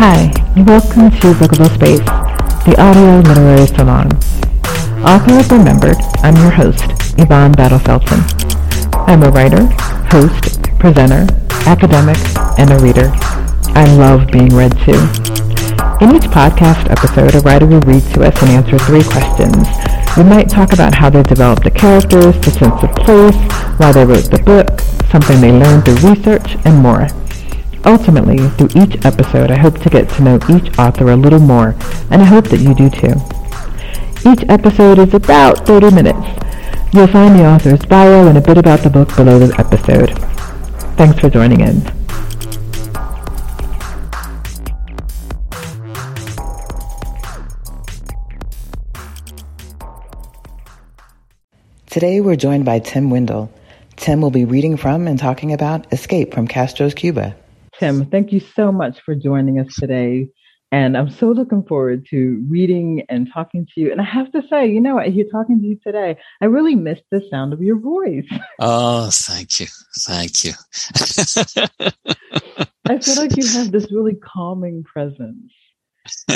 Hi, welcome to Bookable Space, the audio literary salon. Author of Remembered, I'm your host, Yvonne Battle Felton. I'm a writer, host, presenter, academic, and a reader. I love being read to. In each podcast episode, a writer will read to us and answer three questions. We might talk about how they developed the characters, the sense of place, why they wrote the book, something they learned through research, and more. Ultimately, through each episode, I hope to get to know each author a little more, and I hope that you do too. Each episode is about 30 minutes. You'll find the author's bio and a bit about the book below the episode. Thanks for joining in. Today we're joined by Tim Wendel. Tim will be reading from and talking about Escape from Castro's Cuba. Tim, thank you so much for joining us today. And I'm so looking forward to reading and talking to you. And I have to say, you know, what, here talking to you today, I really missed the sound of your voice. Oh, thank you. Thank you. I feel like you have this really calming presence.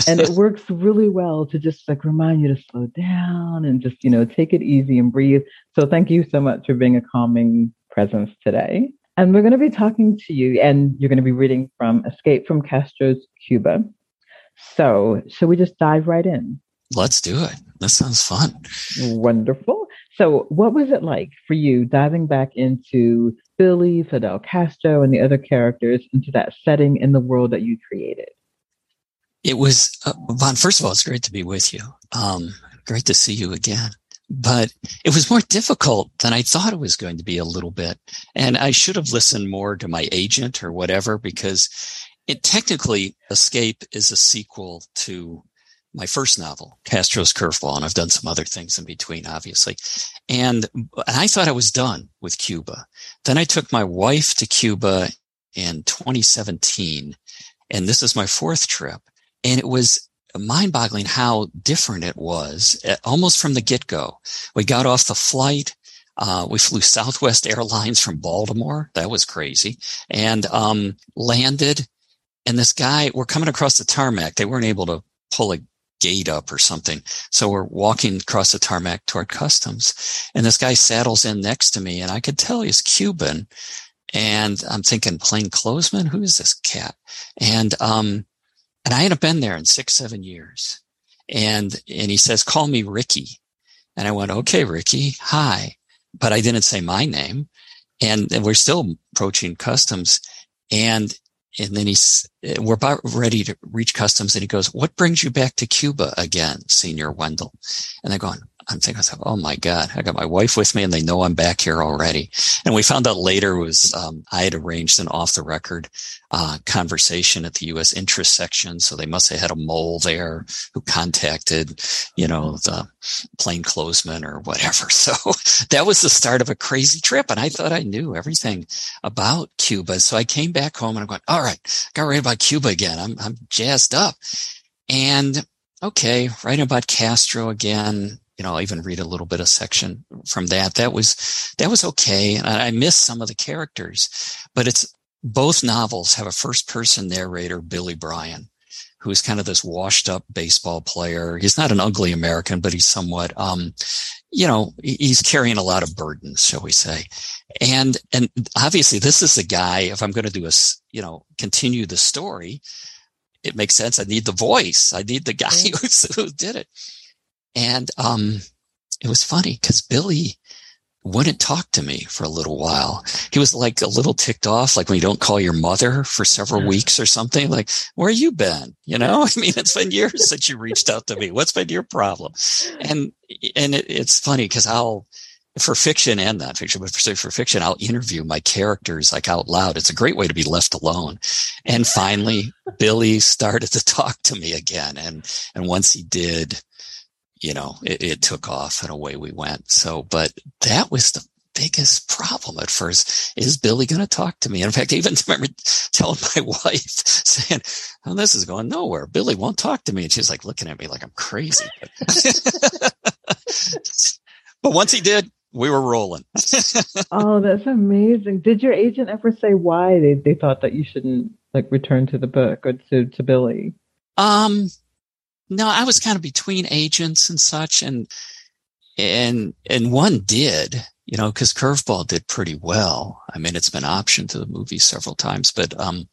and it works really well to just like remind you to slow down and just, you know, take it easy and breathe. So thank you so much for being a calming presence today. And we're going to be talking to you, and you're going to be reading from Escape from Castro's Cuba. So, should we just dive right in? Let's do it. That sounds fun. Wonderful. So, what was it like for you diving back into Billy, Fidel Castro, and the other characters into that setting in the world that you created? It was, uh, Von, first of all, it's great to be with you. Um, great to see you again but it was more difficult than I thought it was going to be a little bit. And I should have listened more to my agent or whatever, because it technically Escape is a sequel to my first novel, Castro's Curveball. And I've done some other things in between, obviously. And, and I thought I was done with Cuba. Then I took my wife to Cuba in 2017. And this is my fourth trip. And it was mind boggling how different it was eh, almost from the get go. We got off the flight. Uh, we flew Southwest Airlines from Baltimore. That was crazy. And, um, landed. And this guy, we're coming across the tarmac. They weren't able to pull a gate up or something. So we're walking across the tarmac toward customs. And this guy saddles in next to me and I could tell he's Cuban. And I'm thinking plainclothesman, who is this cat? And, um, and I hadn't been there in six, seven years. And, and he says, call me Ricky. And I went, okay, Ricky, hi. But I didn't say my name. And, we're still approaching customs. And, and then he's, we're about ready to reach customs. And he goes, what brings you back to Cuba again, Senior Wendel? And they're going, I'm thinking, oh my God, I got my wife with me and they know I'm back here already. And we found out later was, um, I had arranged an off the record, uh, conversation at the U.S. interest section. So they must have had a mole there who contacted, you know, the plainclothesman or whatever. So that was the start of a crazy trip. And I thought I knew everything about Cuba. So I came back home and I'm going, all right, got ready about Cuba again. I'm, I'm jazzed up. And okay, writing about Castro again, you know, I'll even read a little bit of section from that. That was, that was okay. And I missed some of the characters, but it's both novels have a first person narrator, Billy Bryan, who is kind of this washed up baseball player. He's not an ugly American, but he's somewhat, um, you know, he's carrying a lot of burdens, shall we say. And, and obviously this is a guy, if I'm going to do a, you know, continue the story, it makes sense. I need the voice. I need the guy who, who did it. And, um, it was funny because Billy wouldn't talk to me for a little while. He was like a little ticked off, like when you don't call your mother for several yeah. weeks or something, like, where you been? You know, I mean, it's been years since you reached out to me. What's been your problem? And, and it, it's funny because I'll, for fiction and nonfiction, but for, for fiction, I'll interview my characters like out loud. It's a great way to be left alone. And finally, Billy started to talk to me again. And, and once he did, you know, it, it took off and away we went. So, but that was the biggest problem at first. Is Billy going to talk to me? And in fact, I even remember telling my wife saying, oh, this is going nowhere. Billy won't talk to me. And she's like looking at me like I'm crazy. but once he did, we were rolling. oh, that's amazing. Did your agent ever say why they, they thought that you shouldn't like return to the book or to, to Billy? Um, no, I was kind of between agents and such, and and and one did, you know, because Curveball did pretty well. I mean, it's been optioned to the movie several times, but um,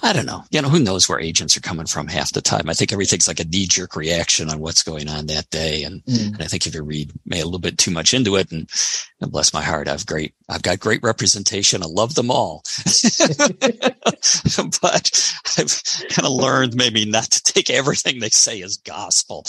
I don't know. You know, who knows where agents are coming from half the time. I think everything's like a knee jerk reaction on what's going on that day. And, mm. and, I think if you read may a little bit too much into it and, and, bless my heart, I've great, I've got great representation. I love them all, but I've kind of learned maybe not to take everything they say as gospel.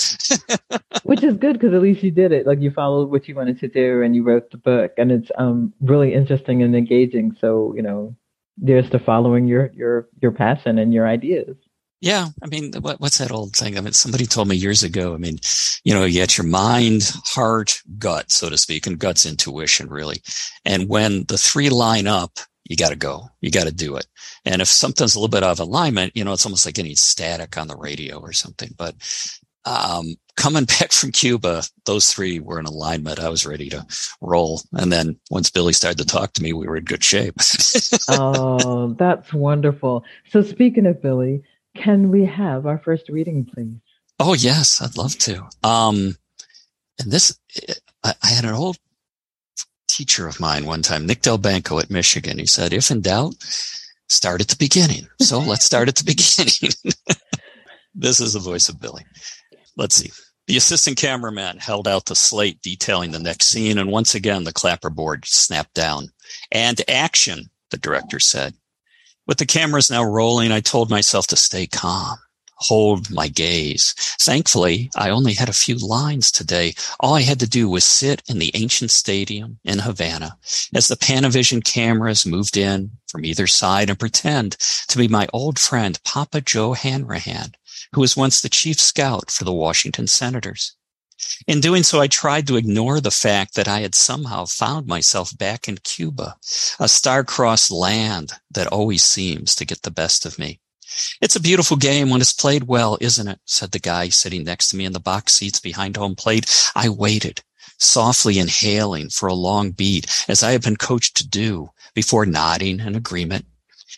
Which is good because at least you did it. Like you followed what you wanted to do and you wrote the book and it's um, really interesting and engaging. So, you know, there's to following your your your passion and your ideas. Yeah, I mean, what, what's that old thing? I mean, somebody told me years ago. I mean, you know, you get your mind, heart, gut, so to speak, and gut's intuition, really. And when the three line up, you got to go. You got to do it. And if something's a little bit out of alignment, you know, it's almost like getting static on the radio or something. But um, coming back from Cuba, those three were in alignment. I was ready to roll. And then once Billy started to talk to me, we were in good shape. oh, that's wonderful. So speaking of Billy, can we have our first reading, please? Oh, yes, I'd love to. Um, and this, I, I had an old teacher of mine one time, Nick Delbanco at Michigan. He said, if in doubt, start at the beginning. So let's start at the beginning. this is the voice of Billy. Let's see. The assistant cameraman held out the slate detailing the next scene, and once again the clapperboard snapped down. And action, the director said. With the cameras now rolling, I told myself to stay calm, hold my gaze. Thankfully, I only had a few lines today. All I had to do was sit in the ancient stadium in Havana as the Panavision cameras moved in from either side and pretend to be my old friend Papa Joe Hanrahan who was once the chief scout for the Washington Senators. In doing so, I tried to ignore the fact that I had somehow found myself back in Cuba, a star-crossed land that always seems to get the best of me. It's a beautiful game when it's played well, isn't it? said the guy sitting next to me in the box seats behind home plate. I waited, softly inhaling for a long beat, as I had been coached to do, before nodding in agreement.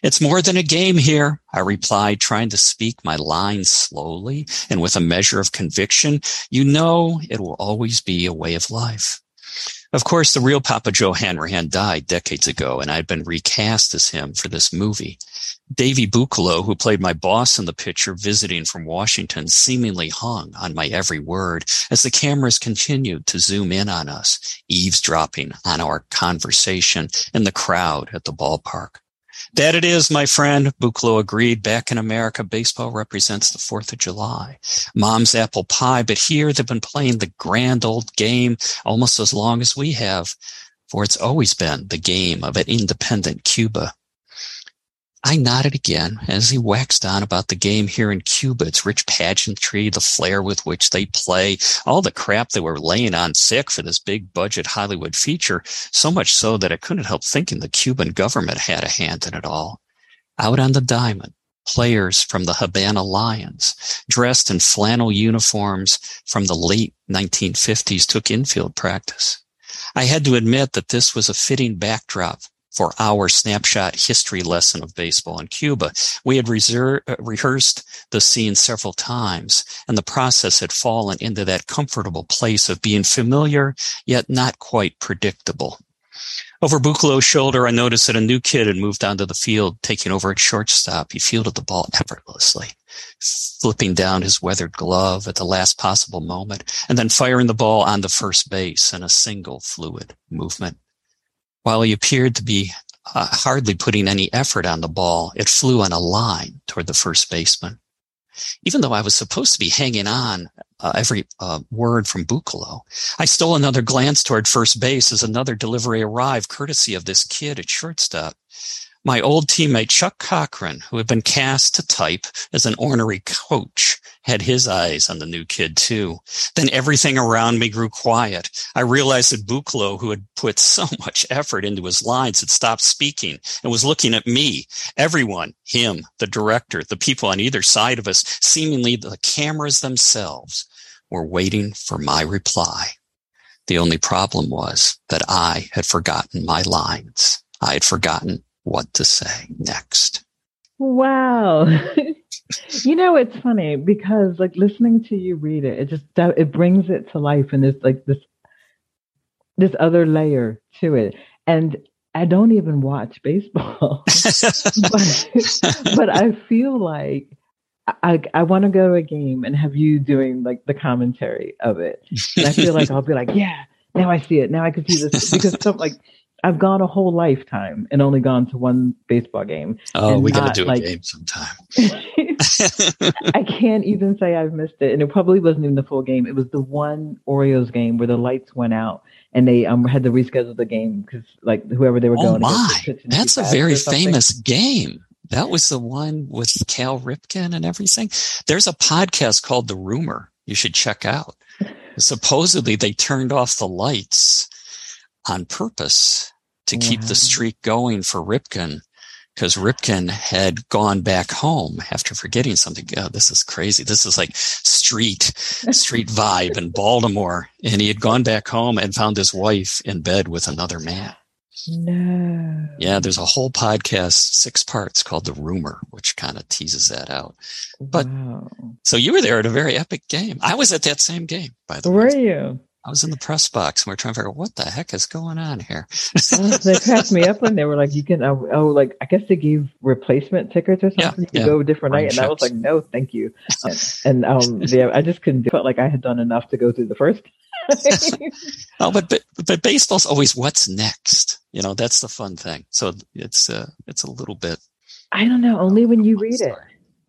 It's more than a game here, I replied, trying to speak my lines slowly and with a measure of conviction. You know, it will always be a way of life. Of course, the real Papa Joe Hanrahan died decades ago, and I'd been recast as him for this movie. Davy Buccalo, who played my boss in the picture visiting from Washington, seemingly hung on my every word as the cameras continued to zoom in on us, eavesdropping on our conversation in the crowd at the ballpark. That it is, my friend, Buccalo agreed. Back in America, baseball represents the 4th of July. Mom's apple pie, but here they've been playing the grand old game almost as long as we have, for it's always been the game of an independent Cuba. I nodded again as he waxed on about the game here in Cuba, its rich pageantry, the flair with which they play, all the crap they were laying on sick for this big budget Hollywood feature, so much so that I couldn't help thinking the Cuban government had a hand in it all. Out on the diamond, players from the Havana Lions, dressed in flannel uniforms from the late 1950s, took infield practice. I had to admit that this was a fitting backdrop for our snapshot history lesson of baseball in Cuba. We had reser- uh, rehearsed the scene several times and the process had fallen into that comfortable place of being familiar yet not quite predictable. Over Buccalo's shoulder, I noticed that a new kid had moved onto the field, taking over at shortstop. He fielded the ball effortlessly, flipping down his weathered glove at the last possible moment, and then firing the ball on the first base in a single fluid movement. While he appeared to be uh, hardly putting any effort on the ball, it flew on a line toward the first baseman. Even though I was supposed to be hanging on uh, every uh, word from Buccalo, I stole another glance toward first base as another delivery arrived, courtesy of this kid at shortstop. My old teammate Chuck Cochran, who had been cast to type as an ornery coach, had his eyes on the new kid too. Then everything around me grew quiet. I realized that Buccalo, who had put so much effort into his lines, had stopped speaking and was looking at me. Everyone, him, the director, the people on either side of us, seemingly the cameras themselves, were waiting for my reply. The only problem was that I had forgotten my lines. I had forgotten what to say next. Wow. you know, it's funny because like listening to you read it, it just uh, it brings it to life and there's like this this other layer to it. And I don't even watch baseball. but, but I feel like I I want to go to a game and have you doing like the commentary of it. And I feel like I'll be like, yeah, now I see it. Now I can see this because some like I've gone a whole lifetime and only gone to one baseball game. Oh, we got to do like, a game sometime. I can't even say I've missed it, and it probably wasn't even the full game. It was the one Orioles game where the lights went out and they um had to reschedule the game because like whoever they were going to. oh going. my, that's a very famous game. That was the one with Cal Ripken and everything. There's a podcast called The Rumor you should check out. Supposedly they turned off the lights on purpose to keep the mm-hmm. streak going for Ripken because Ripken had gone back home after forgetting something. God, this is crazy. This is like street, street vibe in Baltimore. And he had gone back home and found his wife in bed with another man. No. Yeah, there's a whole podcast, six parts called The Rumor, which kind of teases that out. But wow. so you were there at a very epic game. I was at that same game, by the Were way. Were you? I was in the press box and we are trying to figure out what the heck is going on here. oh, they cracked me up when they were like, you can, oh, oh, like, I guess they gave replacement tickets or something. Yeah, you yeah. go a different night. And I was like, no, thank you. And, and um, yeah, I just couldn't do felt like I had done enough to go through the first. oh, but, but, but baseball's always what's next. You know, that's the fun thing. So it's, uh, it's a little bit. I don't know. Only when you read it.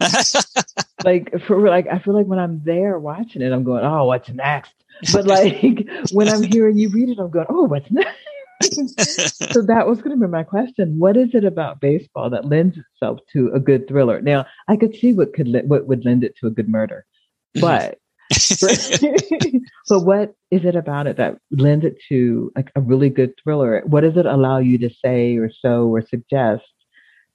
like for like, I feel like when I'm there watching it, I'm going, oh, what's next? But like when I'm hearing you read it, I'm going, oh, what's next? so that was going to be my question. What is it about baseball that lends itself to a good thriller? Now, I could see what could what would lend it to a good murder, but but what is it about it that lends it to like a really good thriller? What does it allow you to say or show or suggest?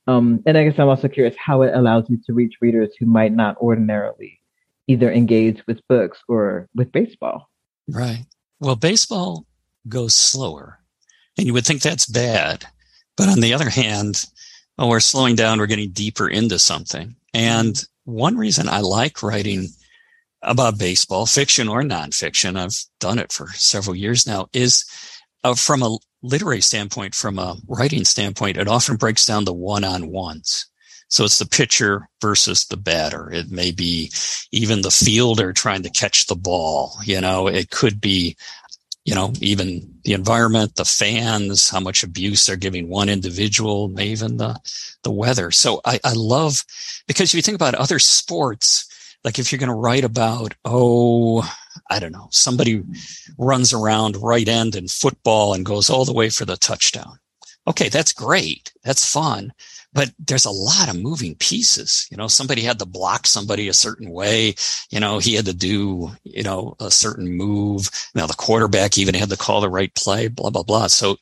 Um, and I guess I'm also curious how it allows you to reach readers who might not ordinarily either engage with books or with baseball. Right. Well, baseball goes slower, and you would think that's bad. But on the other hand, well, we're slowing down, we're getting deeper into something. And one reason I like writing about baseball, fiction or nonfiction, I've done it for several years now, is uh, from a literary standpoint, from a writing standpoint, it often breaks down the one on ones. So it's the pitcher versus the batter. It may be even the fielder trying to catch the ball. You know, it could be, you know, even the environment, the fans, how much abuse they're giving one individual, maybe even the, the weather. So I, I love because if you think about other sports, like if you're going to write about, oh, I don't know, somebody runs around right end in football and goes all the way for the touchdown. Okay, that's great. That's fun but there's a lot of moving pieces. You know, somebody had to block somebody a certain way. You know, he had to do, you know, a certain move. Now the quarterback even had to call the right play, blah, blah, blah. So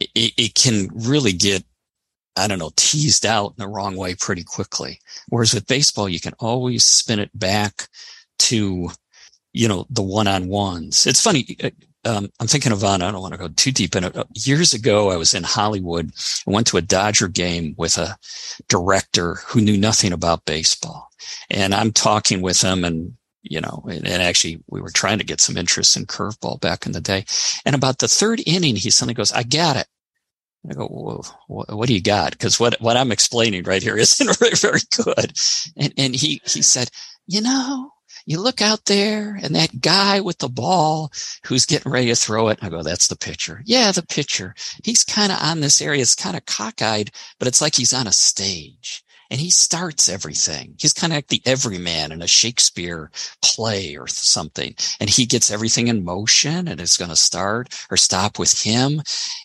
it, it can really get, I don't know, teased out in the wrong way pretty quickly. Whereas with baseball, you can always spin it back to, you know, the one on ones. It's funny. Uh, um, I'm thinking of on, I don't want to go too deep in it. Years ago, I was in Hollywood. I went to a Dodger game with a director who knew nothing about baseball. And I'm talking with him and, you know, and, and actually we were trying to get some interest in curveball back in the day. And about the third inning, he suddenly goes, I got it. I go, what, what do you got? Because what, what I'm explaining right here isn't very, very good. And, and he, he said, you know, you look out there and that guy with the ball who's getting ready to throw it. I go, that's the pitcher. Yeah, the pitcher. He's kind of on this area. It's kind of cockeyed, but it's like he's on a stage and he starts everything. He's kind of like the everyman in a Shakespeare play or something. And he gets everything in motion and it's going to start or stop with him.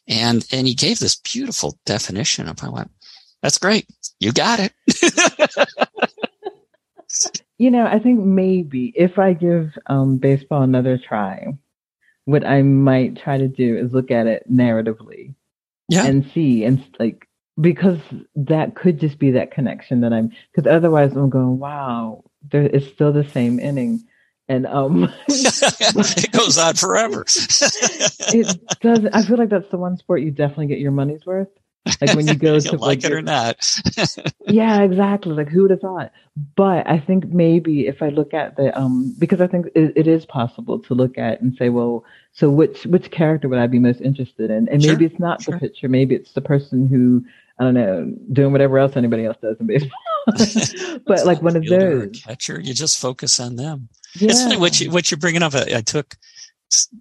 And, and he gave this beautiful definition of, I went, that's great. You got it. You know, I think maybe if I give um, baseball another try, what I might try to do is look at it narratively yeah. and see and like because that could just be that connection that I'm because otherwise I'm going wow there is still the same inning. And um it goes on forever. It does I feel like that's the one sport you definitely get your money's worth Like when you go to like, like it or not. yeah, exactly. Like who would have thought? But I think maybe if I look at the um because I think it, it is possible to look at and say, well, so which which character would I be most interested in? And maybe sure, it's not sure. the picture, maybe it's the person who I don't know, doing whatever else anybody else does in baseball. but like one of those catcher, you just focus on them. Yeah. It's funny what you what you're bringing up. I, I took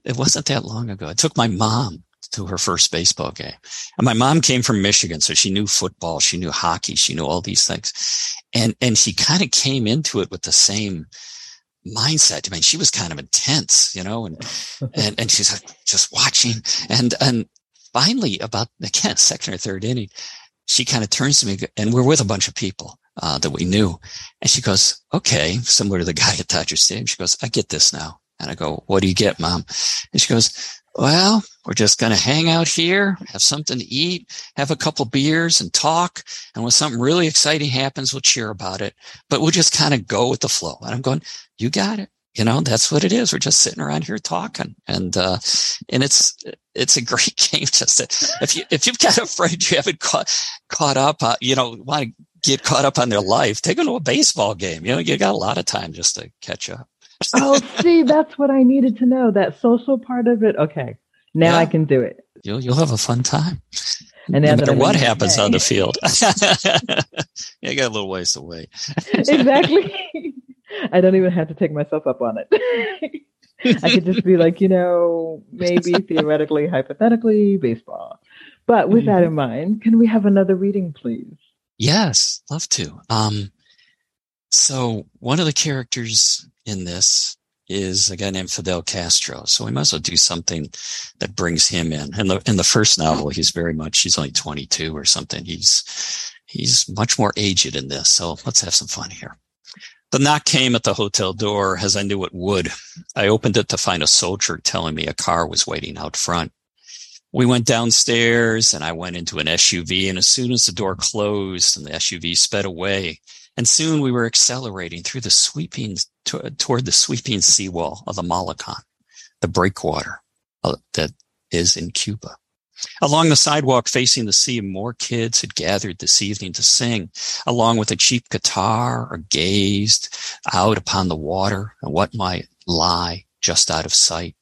it wasn't that long ago. I took my mom to her first baseball game. And my mom came from Michigan, so she knew football, she knew hockey, she knew all these things. And and she kind of came into it with the same mindset. I mean, she was kind of intense, you know, and and and she's like just watching. And and finally, about again, second or third inning, she kind of turns to me and we're with a bunch of people uh, that we knew. And she goes, okay, similar to the guy at Dodger Stadium. She goes, I get this now. And I go, what do you get, mom? And she goes, well, we're just going to hang out here, have something to eat, have a couple beers and talk. And when something really exciting happens, we'll cheer about it, but we'll just kind of go with the flow. And I'm going, you got it. You know, that's what it is. We're just sitting around here talking and, uh, and it's, it's a great game. Just to, if you, if you've got a friend you haven't caught, caught up, uh, you know, want to get caught up on their life, take them to a baseball game. You know, you got a lot of time just to catch up oh, see, that's what I needed to know. That social part of it. Okay, now yeah. I can do it. You'll you'll have a fun time. And no matter what happens on the field, yeah, you got a little ways wait. exactly. I don't even have to take myself up on it. I could just be like, you know, maybe theoretically, hypothetically, baseball. But with that mm-hmm. in mind, can we have another reading, please? Yes, love to. Um, so one of the characters in this is a guy named Fidel Castro. So we might as well do something that brings him in. In the in the first novel, he's very much he's only 22 or something. He's he's much more aged in this. So let's have some fun here. The knock came at the hotel door as I knew it would. I opened it to find a soldier telling me a car was waiting out front. We went downstairs and I went into an SUV and as soon as the door closed and the SUV sped away, and soon we were accelerating through the sweeping to, toward the sweeping seawall of the Malecón, the breakwater uh, that is in Cuba. Along the sidewalk facing the sea, more kids had gathered this evening to sing, along with a cheap guitar or gazed out upon the water and what might lie just out of sight.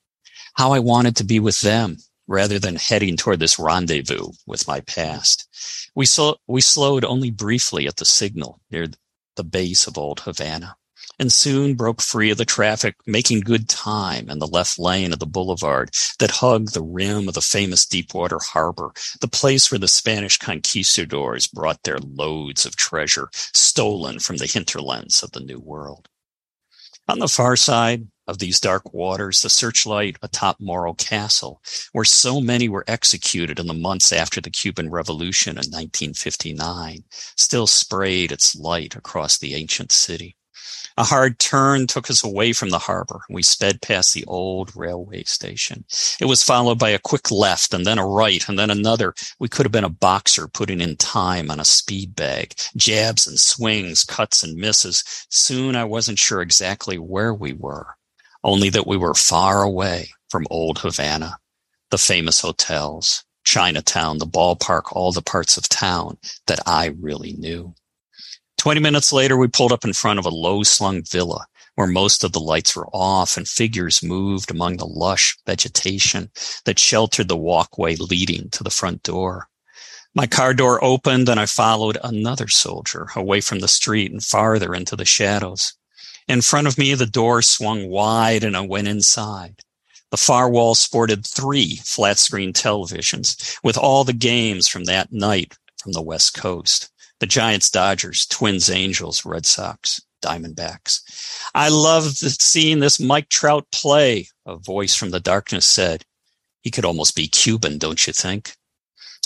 How I wanted to be with them rather than heading toward this rendezvous with my past. We, so, we slowed only briefly at the signal near the base of Old Havana, and soon broke free of the traffic, making good time in the left lane of the boulevard that hugged the rim of the famous Deepwater Harbor, the place where the Spanish conquistadors brought their loads of treasure stolen from the hinterlands of the New World. On the far side, of these dark waters, the searchlight atop Morro Castle, where so many were executed in the months after the Cuban Revolution in 1959, still sprayed its light across the ancient city. A hard turn took us away from the harbor. We sped past the old railway station. It was followed by a quick left and then a right and then another. We could have been a boxer putting in time on a speed bag. Jabs and swings, cuts and misses. Soon I wasn't sure exactly where we were only that we were far away from old Havana, the famous hotels, Chinatown, the ballpark, all the parts of town that I really knew. 20 minutes later, we pulled up in front of a low slung villa where most of the lights were off and figures moved among the lush vegetation that sheltered the walkway leading to the front door. My car door opened and I followed another soldier away from the street and farther into the shadows. In front of me, the door swung wide and I went inside. The far wall sported three flat screen televisions with all the games from that night from the West Coast. The Giants, Dodgers, Twins, Angels, Red Sox, Diamondbacks. I loved seeing this Mike Trout play, a voice from the darkness said. He could almost be Cuban, don't you think?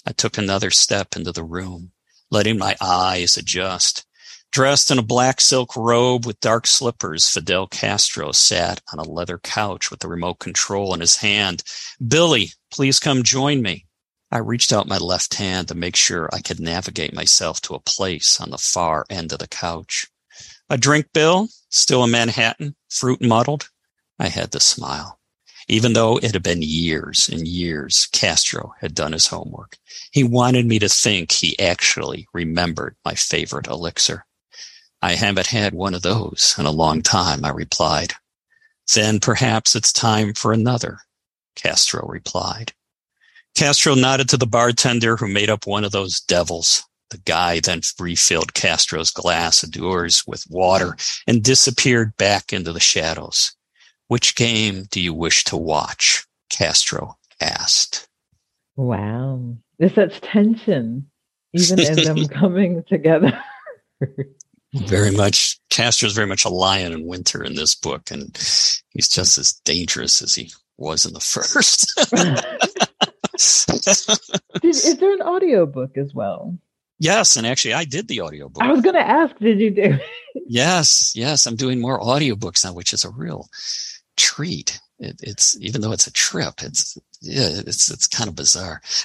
I took another step into the room, letting my eyes adjust. Dressed in a black silk robe with dark slippers, Fidel Castro sat on a leather couch with the remote control in his hand. Billy, please come join me. I reached out my left hand to make sure I could navigate myself to a place on the far end of the couch. A drink, Bill? Still in Manhattan? Fruit muddled? I had to smile. even though it had been years and years Castro had done his homework. He wanted me to think he actually remembered my favorite elixir. I haven't had one of those in a long time, I replied. Then perhaps it's time for another, Castro replied. Castro nodded to the bartender who made up one of those devils. The guy then refilled Castro's glass of doors with water and disappeared back into the shadows. Which game do you wish to watch? Castro asked. Wow. There's such tension, even in them coming together. very much, Castro's very much a lion in winter in this book, and he's just as dangerous as he was in the first. Did, is there an audio book as well? Yes, and actually, I did the audiobook. I was going to ask, did you do? yes, yes, I'm doing more audiobooks now, which is a real treat. It, it's even though it's a trip, it's yeah, it's it's kind of bizarre.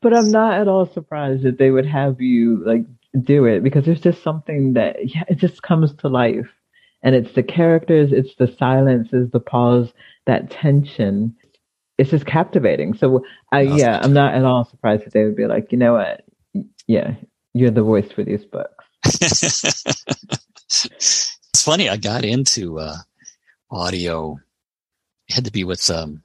but I'm not at all surprised that they would have you like do it because there's just something that yeah, it just comes to life, and it's the characters, it's the silences, the pause, that tension it's just captivating. So, uh, yeah, I'm not at all surprised that they would be like, you know what? Yeah, you're the voice for these books. it's funny. I got into uh, audio. It had to be with um,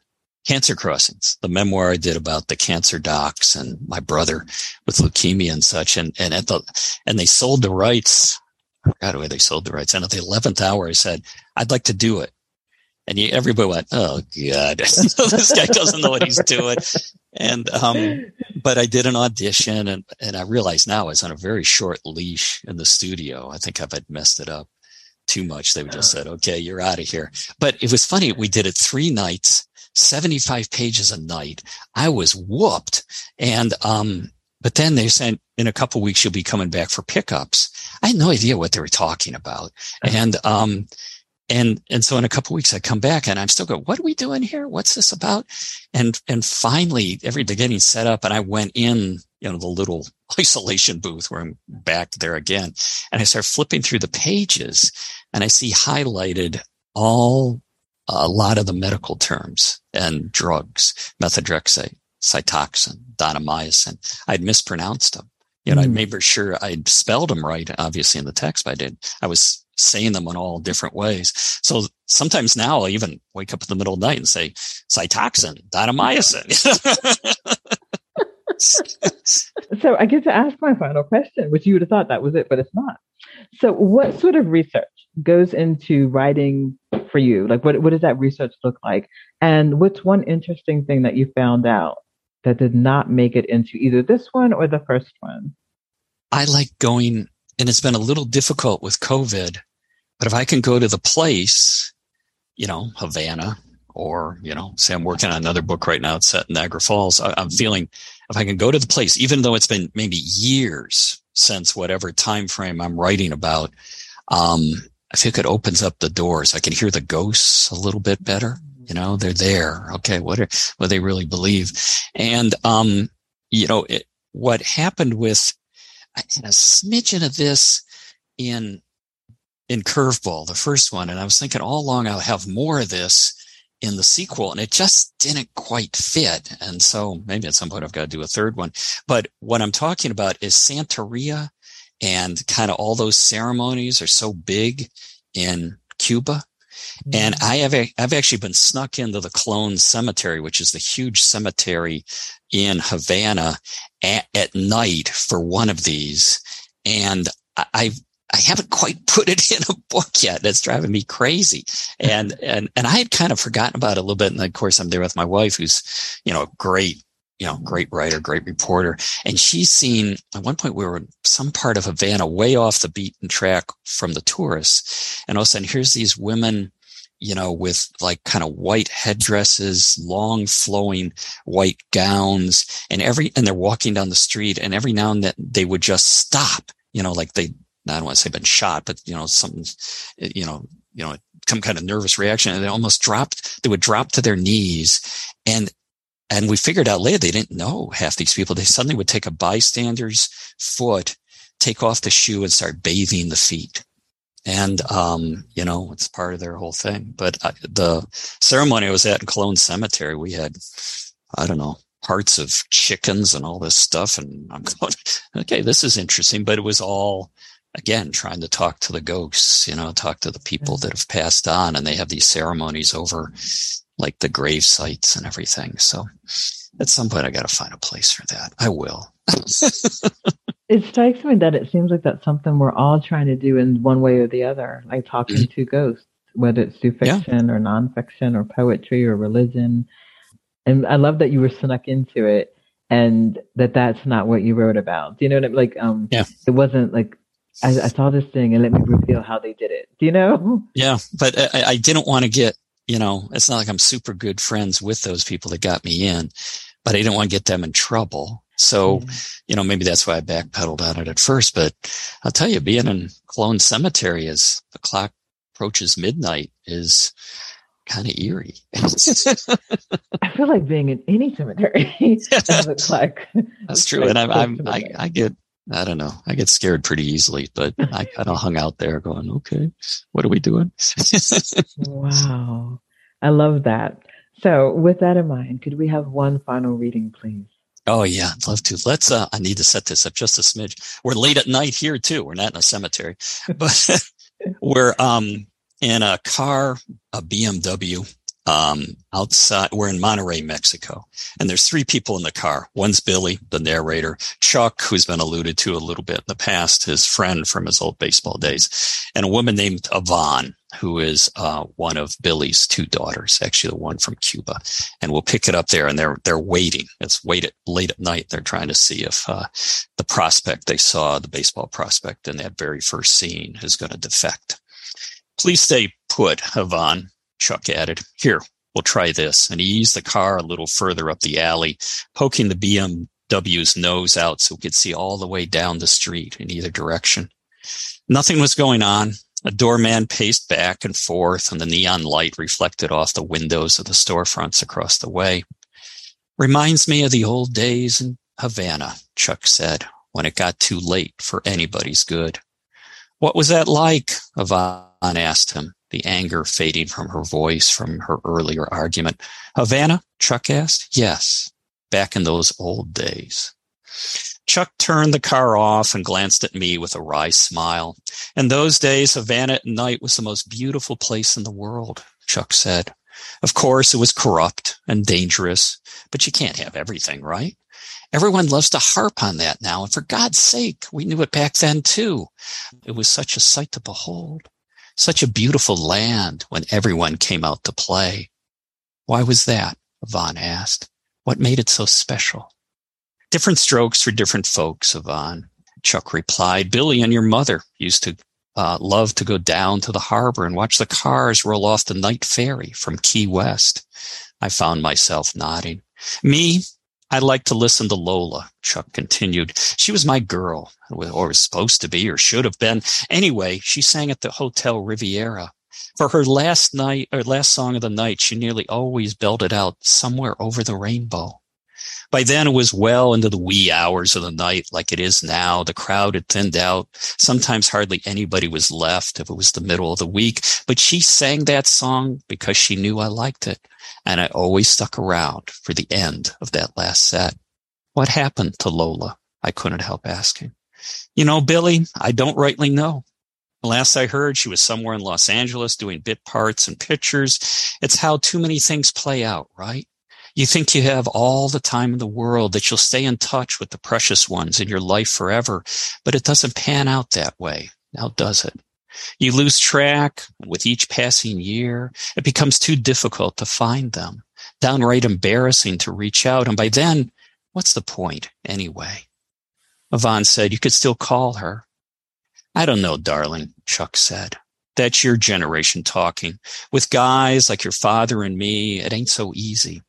Cancer Crossings, the memoir I did about the cancer docs and my brother with leukemia and such. And and at the and they sold the rights. I forgot where they sold the rights. And at the eleventh hour, I said, "I'd like to do it." And you, everybody went, "Oh God, this guy doesn't know what he's doing." And um, but I did an audition, and and I realized now I was on a very short leash in the studio. I think I've had messed it up too much. They just said, "Okay, you're out of here." But it was funny. We did it three nights, seventy-five pages a night. I was whooped, and um, but then they said in a couple weeks you'll be coming back for pickups. I had no idea what they were talking about, and um and and so in a couple weeks I come back and I'm still going, what are we doing here? What's this about? And and finally every they're getting set up and I went in, you know, the little isolation booth where I'm back there again. And I start flipping through the pages and I see highlighted all a lot of the medical terms and drugs, methotrexate, cytoxan, daunomycin. I'd mispronounced them. You know, mm. I made sure I'd spelled them right, obviously in the text, but I did. I was saying them in all different ways. So sometimes now I even wake up in the middle of the night and say cytoxan, daunomycin. so I get to ask my final question, which you would have thought that was it, but it's not. So what sort of research goes into writing for you? Like what, what does that research look like? And what's one interesting thing that you found out that did not make it into either this one or the first one? I like going, and it's been a little difficult with COVID but if I can go to the place, you know, Havana, or, you know, say I'm working on another book right now, it's set in Niagara Falls. I, am feeling if I can go to the place, even though it's been maybe years since whatever time frame I'm writing about, um, I think it opens up the doors. I can hear the ghosts a little bit better. You know, they're there. Okay. What are, what they really believe? And, um, you know, it, what happened with had a smidgen of this in in Curveball, the first one. And I was thinking all along I'll have more of this in the sequel and it just didn't quite fit. And so maybe at some point I've got to do a third one. But what I'm talking about is Santeria and kind of all those ceremonies are so big in Cuba. Mm-hmm. And I have, I've actually been snuck into the Colón Cemetery, which is the huge cemetery in Havana at, at night for one of these. And I've I haven't quite put it in a book yet. That's driving me crazy. And, and, and I had kind of forgotten about it a little bit. And of course, I'm there with my wife, who's, you know, a great, you know, great writer, great reporter. And she's seen at one point we were in some part of Havana way off the beaten track from the tourists. And all of a sudden here's these women, you know, with like kind of white headdresses, long flowing white gowns and every, and they're walking down the street and every now and then they would just stop, you know, like they I don't want to say been shot, but you know, something, you know, you know, some kind of nervous reaction and they almost dropped, they would drop to their knees and, and we figured out later they didn't know half these people. They suddenly would take a bystander's foot, take off the shoe and start bathing the feet. And, um, you know, it's part of their whole thing. But uh, the ceremony I was at in Colón Cemetery, we had, I don't know, parts of chickens and all this stuff. And I'm going, okay, this is interesting. But it was all, again, trying to talk to the ghosts, you know, talk to the people that have passed on. And they have these ceremonies over like the grave sites and everything. So at some point, I got to find a place for that. I will. it strikes me that it seems like that's something we're all trying to do in one way or the other, like talking mm-hmm. to ghosts, whether it's through fiction yeah. or nonfiction or poetry or religion. And I love that you were snuck into it and that that's not what you wrote about. Do you know what I mean? Like, um, yeah. it wasn't like, I, I saw this thing and let me reveal how they did it. Do you know? Yeah. But I, I didn't want to get, you know, it's not like I'm super good friends with those people that got me in but I didn't want to get them in trouble. So, you know, maybe that's why I backpedaled on it at first. But I'll tell you, being in Colón Cemetery as the clock approaches midnight is kind of eerie. I feel like being in any cemetery the clock. That's true. And I'm, I'm I, I get, I don't know, I get scared pretty easily, but I kind of hung out there going, okay, what are we doing? wow. I love that. So, with that in mind, could we have one final reading, please? Oh yeah, I'd love to. Let's. Uh, I need to set this up just a smidge. We're late at night here too. We're not in a cemetery, but we're um in a car, a BMW, um, outside. We're in Monterrey, Mexico, and there's three people in the car. One's Billy, the narrator, Chuck, who's been alluded to a little bit in the past, his friend from his old baseball days, and a woman named Yvonne, who is uh, one of Billy's two daughters, actually the one from Cuba. And we'll pick it up there, and they're they're waiting. It's late at late at night. They're trying to see if uh, the prospect they saw, the baseball prospect in that very first scene, is going to defect. Please stay put, Yvonne. Chuck added. Here, we'll try this. And he eased the car a little further up the alley, poking the BMW's nose out so we could see all the way down the street in either direction. Nothing was going on. A doorman paced back and forth, and the neon light reflected off the windows of the storefronts across the way. Reminds me of the old days in Havana, Chuck said, when it got too late for anybody's good. What was that like? Yvonne asked him, the anger fading from her voice from her earlier argument. Havana? Chuck asked. Yes, back in those old days. Chuck turned the car off and glanced at me with a wry smile. In those days, Havana at night was the most beautiful place in the world, Chuck said. Of course, it was corrupt and dangerous, but you can't have everything, right? Everyone loves to harp on that now. And for God's sake, we knew it back then too. It was such a sight to behold, such a beautiful land when everyone came out to play. Why was that? Yvonne asked. What made it so special? Different strokes for different folks, Yvonne. Chuck replied, Billy and your mother used to uh, love to go down to the harbor and watch the cars roll off the night ferry from Key West. I found myself nodding. Me, I like to listen to Lola, Chuck continued. She was my girl, or was supposed to be, or should have been. Anyway, she sang at the Hotel Riviera. For her last night, or last song of the night, she nearly always belted out somewhere over the rainbow. By then it was well into the wee hours of the night, like it is now. The crowd had thinned out. Sometimes hardly anybody was left if it was the middle of the week. But she sang that song because she knew I liked it. And I always stuck around for the end of that last set. What happened to Lola? I couldn't help asking. You know, Billy, I don't rightly know. Last I heard, she was somewhere in Los Angeles doing bit parts and pictures. It's how too many things play out, right? You think you have all the time in the world, that you'll stay in touch with the precious ones in your life forever, but it doesn't pan out that way. Now does it? You lose track with each passing year. It becomes too difficult to find them, downright embarrassing to reach out. And by then, what's the point anyway? Yvonne said, you could still call her. I don't know, darling, Chuck said. That's your generation talking. With guys like your father and me, it ain't so easy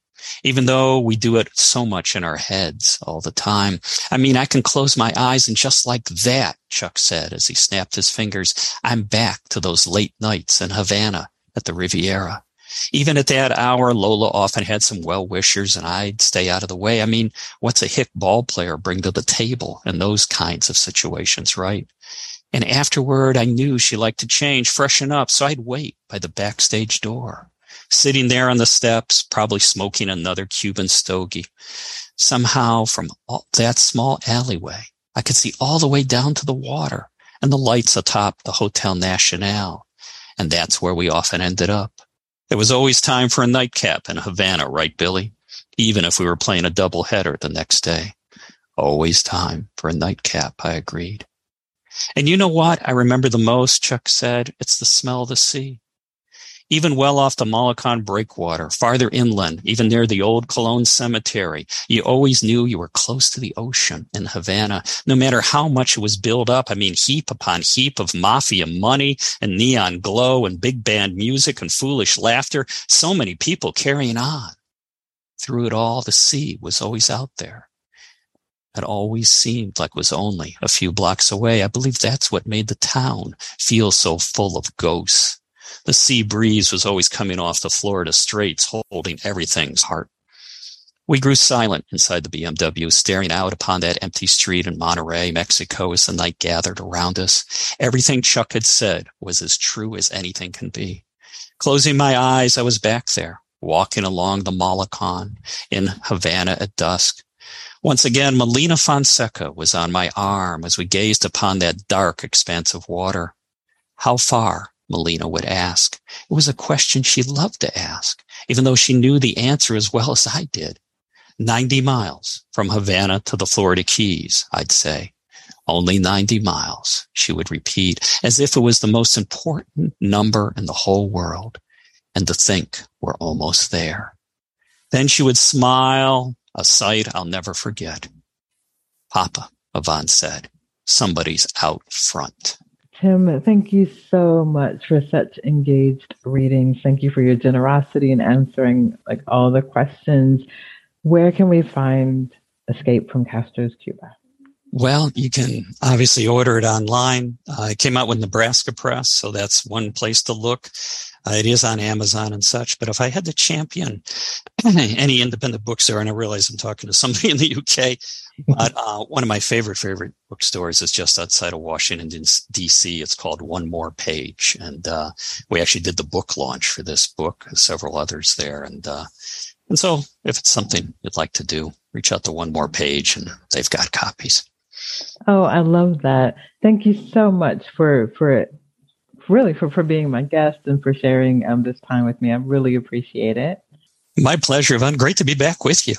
even though we do it so much in our heads all the time. I mean, I can close my eyes and just like that, Chuck said as he snapped his fingers, I'm back to those late nights in Havana at the Riviera. Even at that hour, Lola often had some well wishers and I'd stay out of the way. I mean, what's a hick ball player bring to the table in those kinds of situations, right? And afterward, I knew she liked to change, freshen up, so I'd wait by the backstage door, sitting there on the steps, probably smoking another Cuban stogie. Somehow, from that small alleyway, I could see all the way down to the water and the lights atop the Hotel Nacional. And that's where we often ended up. There was always time for a nightcap in Havana, right, Billy? Even if we were playing a double header the next day. Always time for a nightcap, I agreed. And you know what I remember the most, Chuck said? It's the smell of the sea. Even well off the Malecón breakwater, farther inland, even near the old Colón cemetery, you always knew you were close to the ocean in Havana, no matter how much it was built up. I mean, heap upon heap of mafia money and neon glow and big band music and foolish laughter. So many people carrying on. Through it all, the sea was always out there It always seemed like was only a few blocks away. I believe that's what made the town feel so full of ghosts. The sea breeze was always coming off the Florida Straits, holding everything's heart. We grew silent inside the BMW, staring out upon that empty street in Monterrey, Mexico, as the night gathered around us. Everything Chuck had said was as true as anything can be. Closing my eyes, I was back there, walking along the Malecón in Havana at dusk, once again, Melina Fonseca was on my arm as we gazed upon that dark expanse of water. How far? Melina would ask. It was a question she loved to ask, even though she knew the answer as well as I did. 90 miles from Havana to the Florida Keys, I'd say. Only 90 miles, she would repeat, as if it was the most important number in the whole world. And to think we're almost there. Then she would smile a sight I'll never forget. Papa, Yvonne said, somebody's out front. Tim, thank you so much for such engaged readings. Thank you for your generosity in answering like all the questions. Where can we find Escape from Castro's Cuba? Well, you can obviously order it online. Uh, it came out with Nebraska Press, so that's one place to look. Uh, it is on Amazon and such. But if I had to champion any independent books there, and I realize I'm talking to somebody in the UK, but uh, one of my favorite favorite bookstores is just outside of Washington D.C. It's called One More Page, and uh, we actually did the book launch for this book. Several others there, and uh, and so if it's something you'd like to do, reach out to One More Page, and they've got copies. Oh, I love that. Thank you so much for for really for, for being my guest and for sharing um, this time with me. I really appreciate it. My pleasure, Yvonne. Great to be back with you.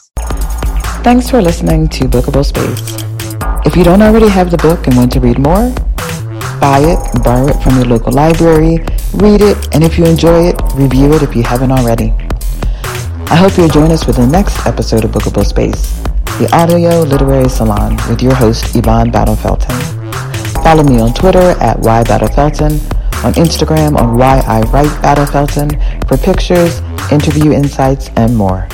Thanks for listening to Bookable Space. If you don't already have the book and want to read more, buy it, borrow it from your local library, read it, and if you enjoy it, review it if you haven't already. I hope you'll join us for the next episode of Bookable Space, the audio literary salon with your host, Yvonne Battle Felton. Follow me on Twitter at ybattlefelton on Instagram on Why I Write Battle Felton for pictures, interview insights, and more.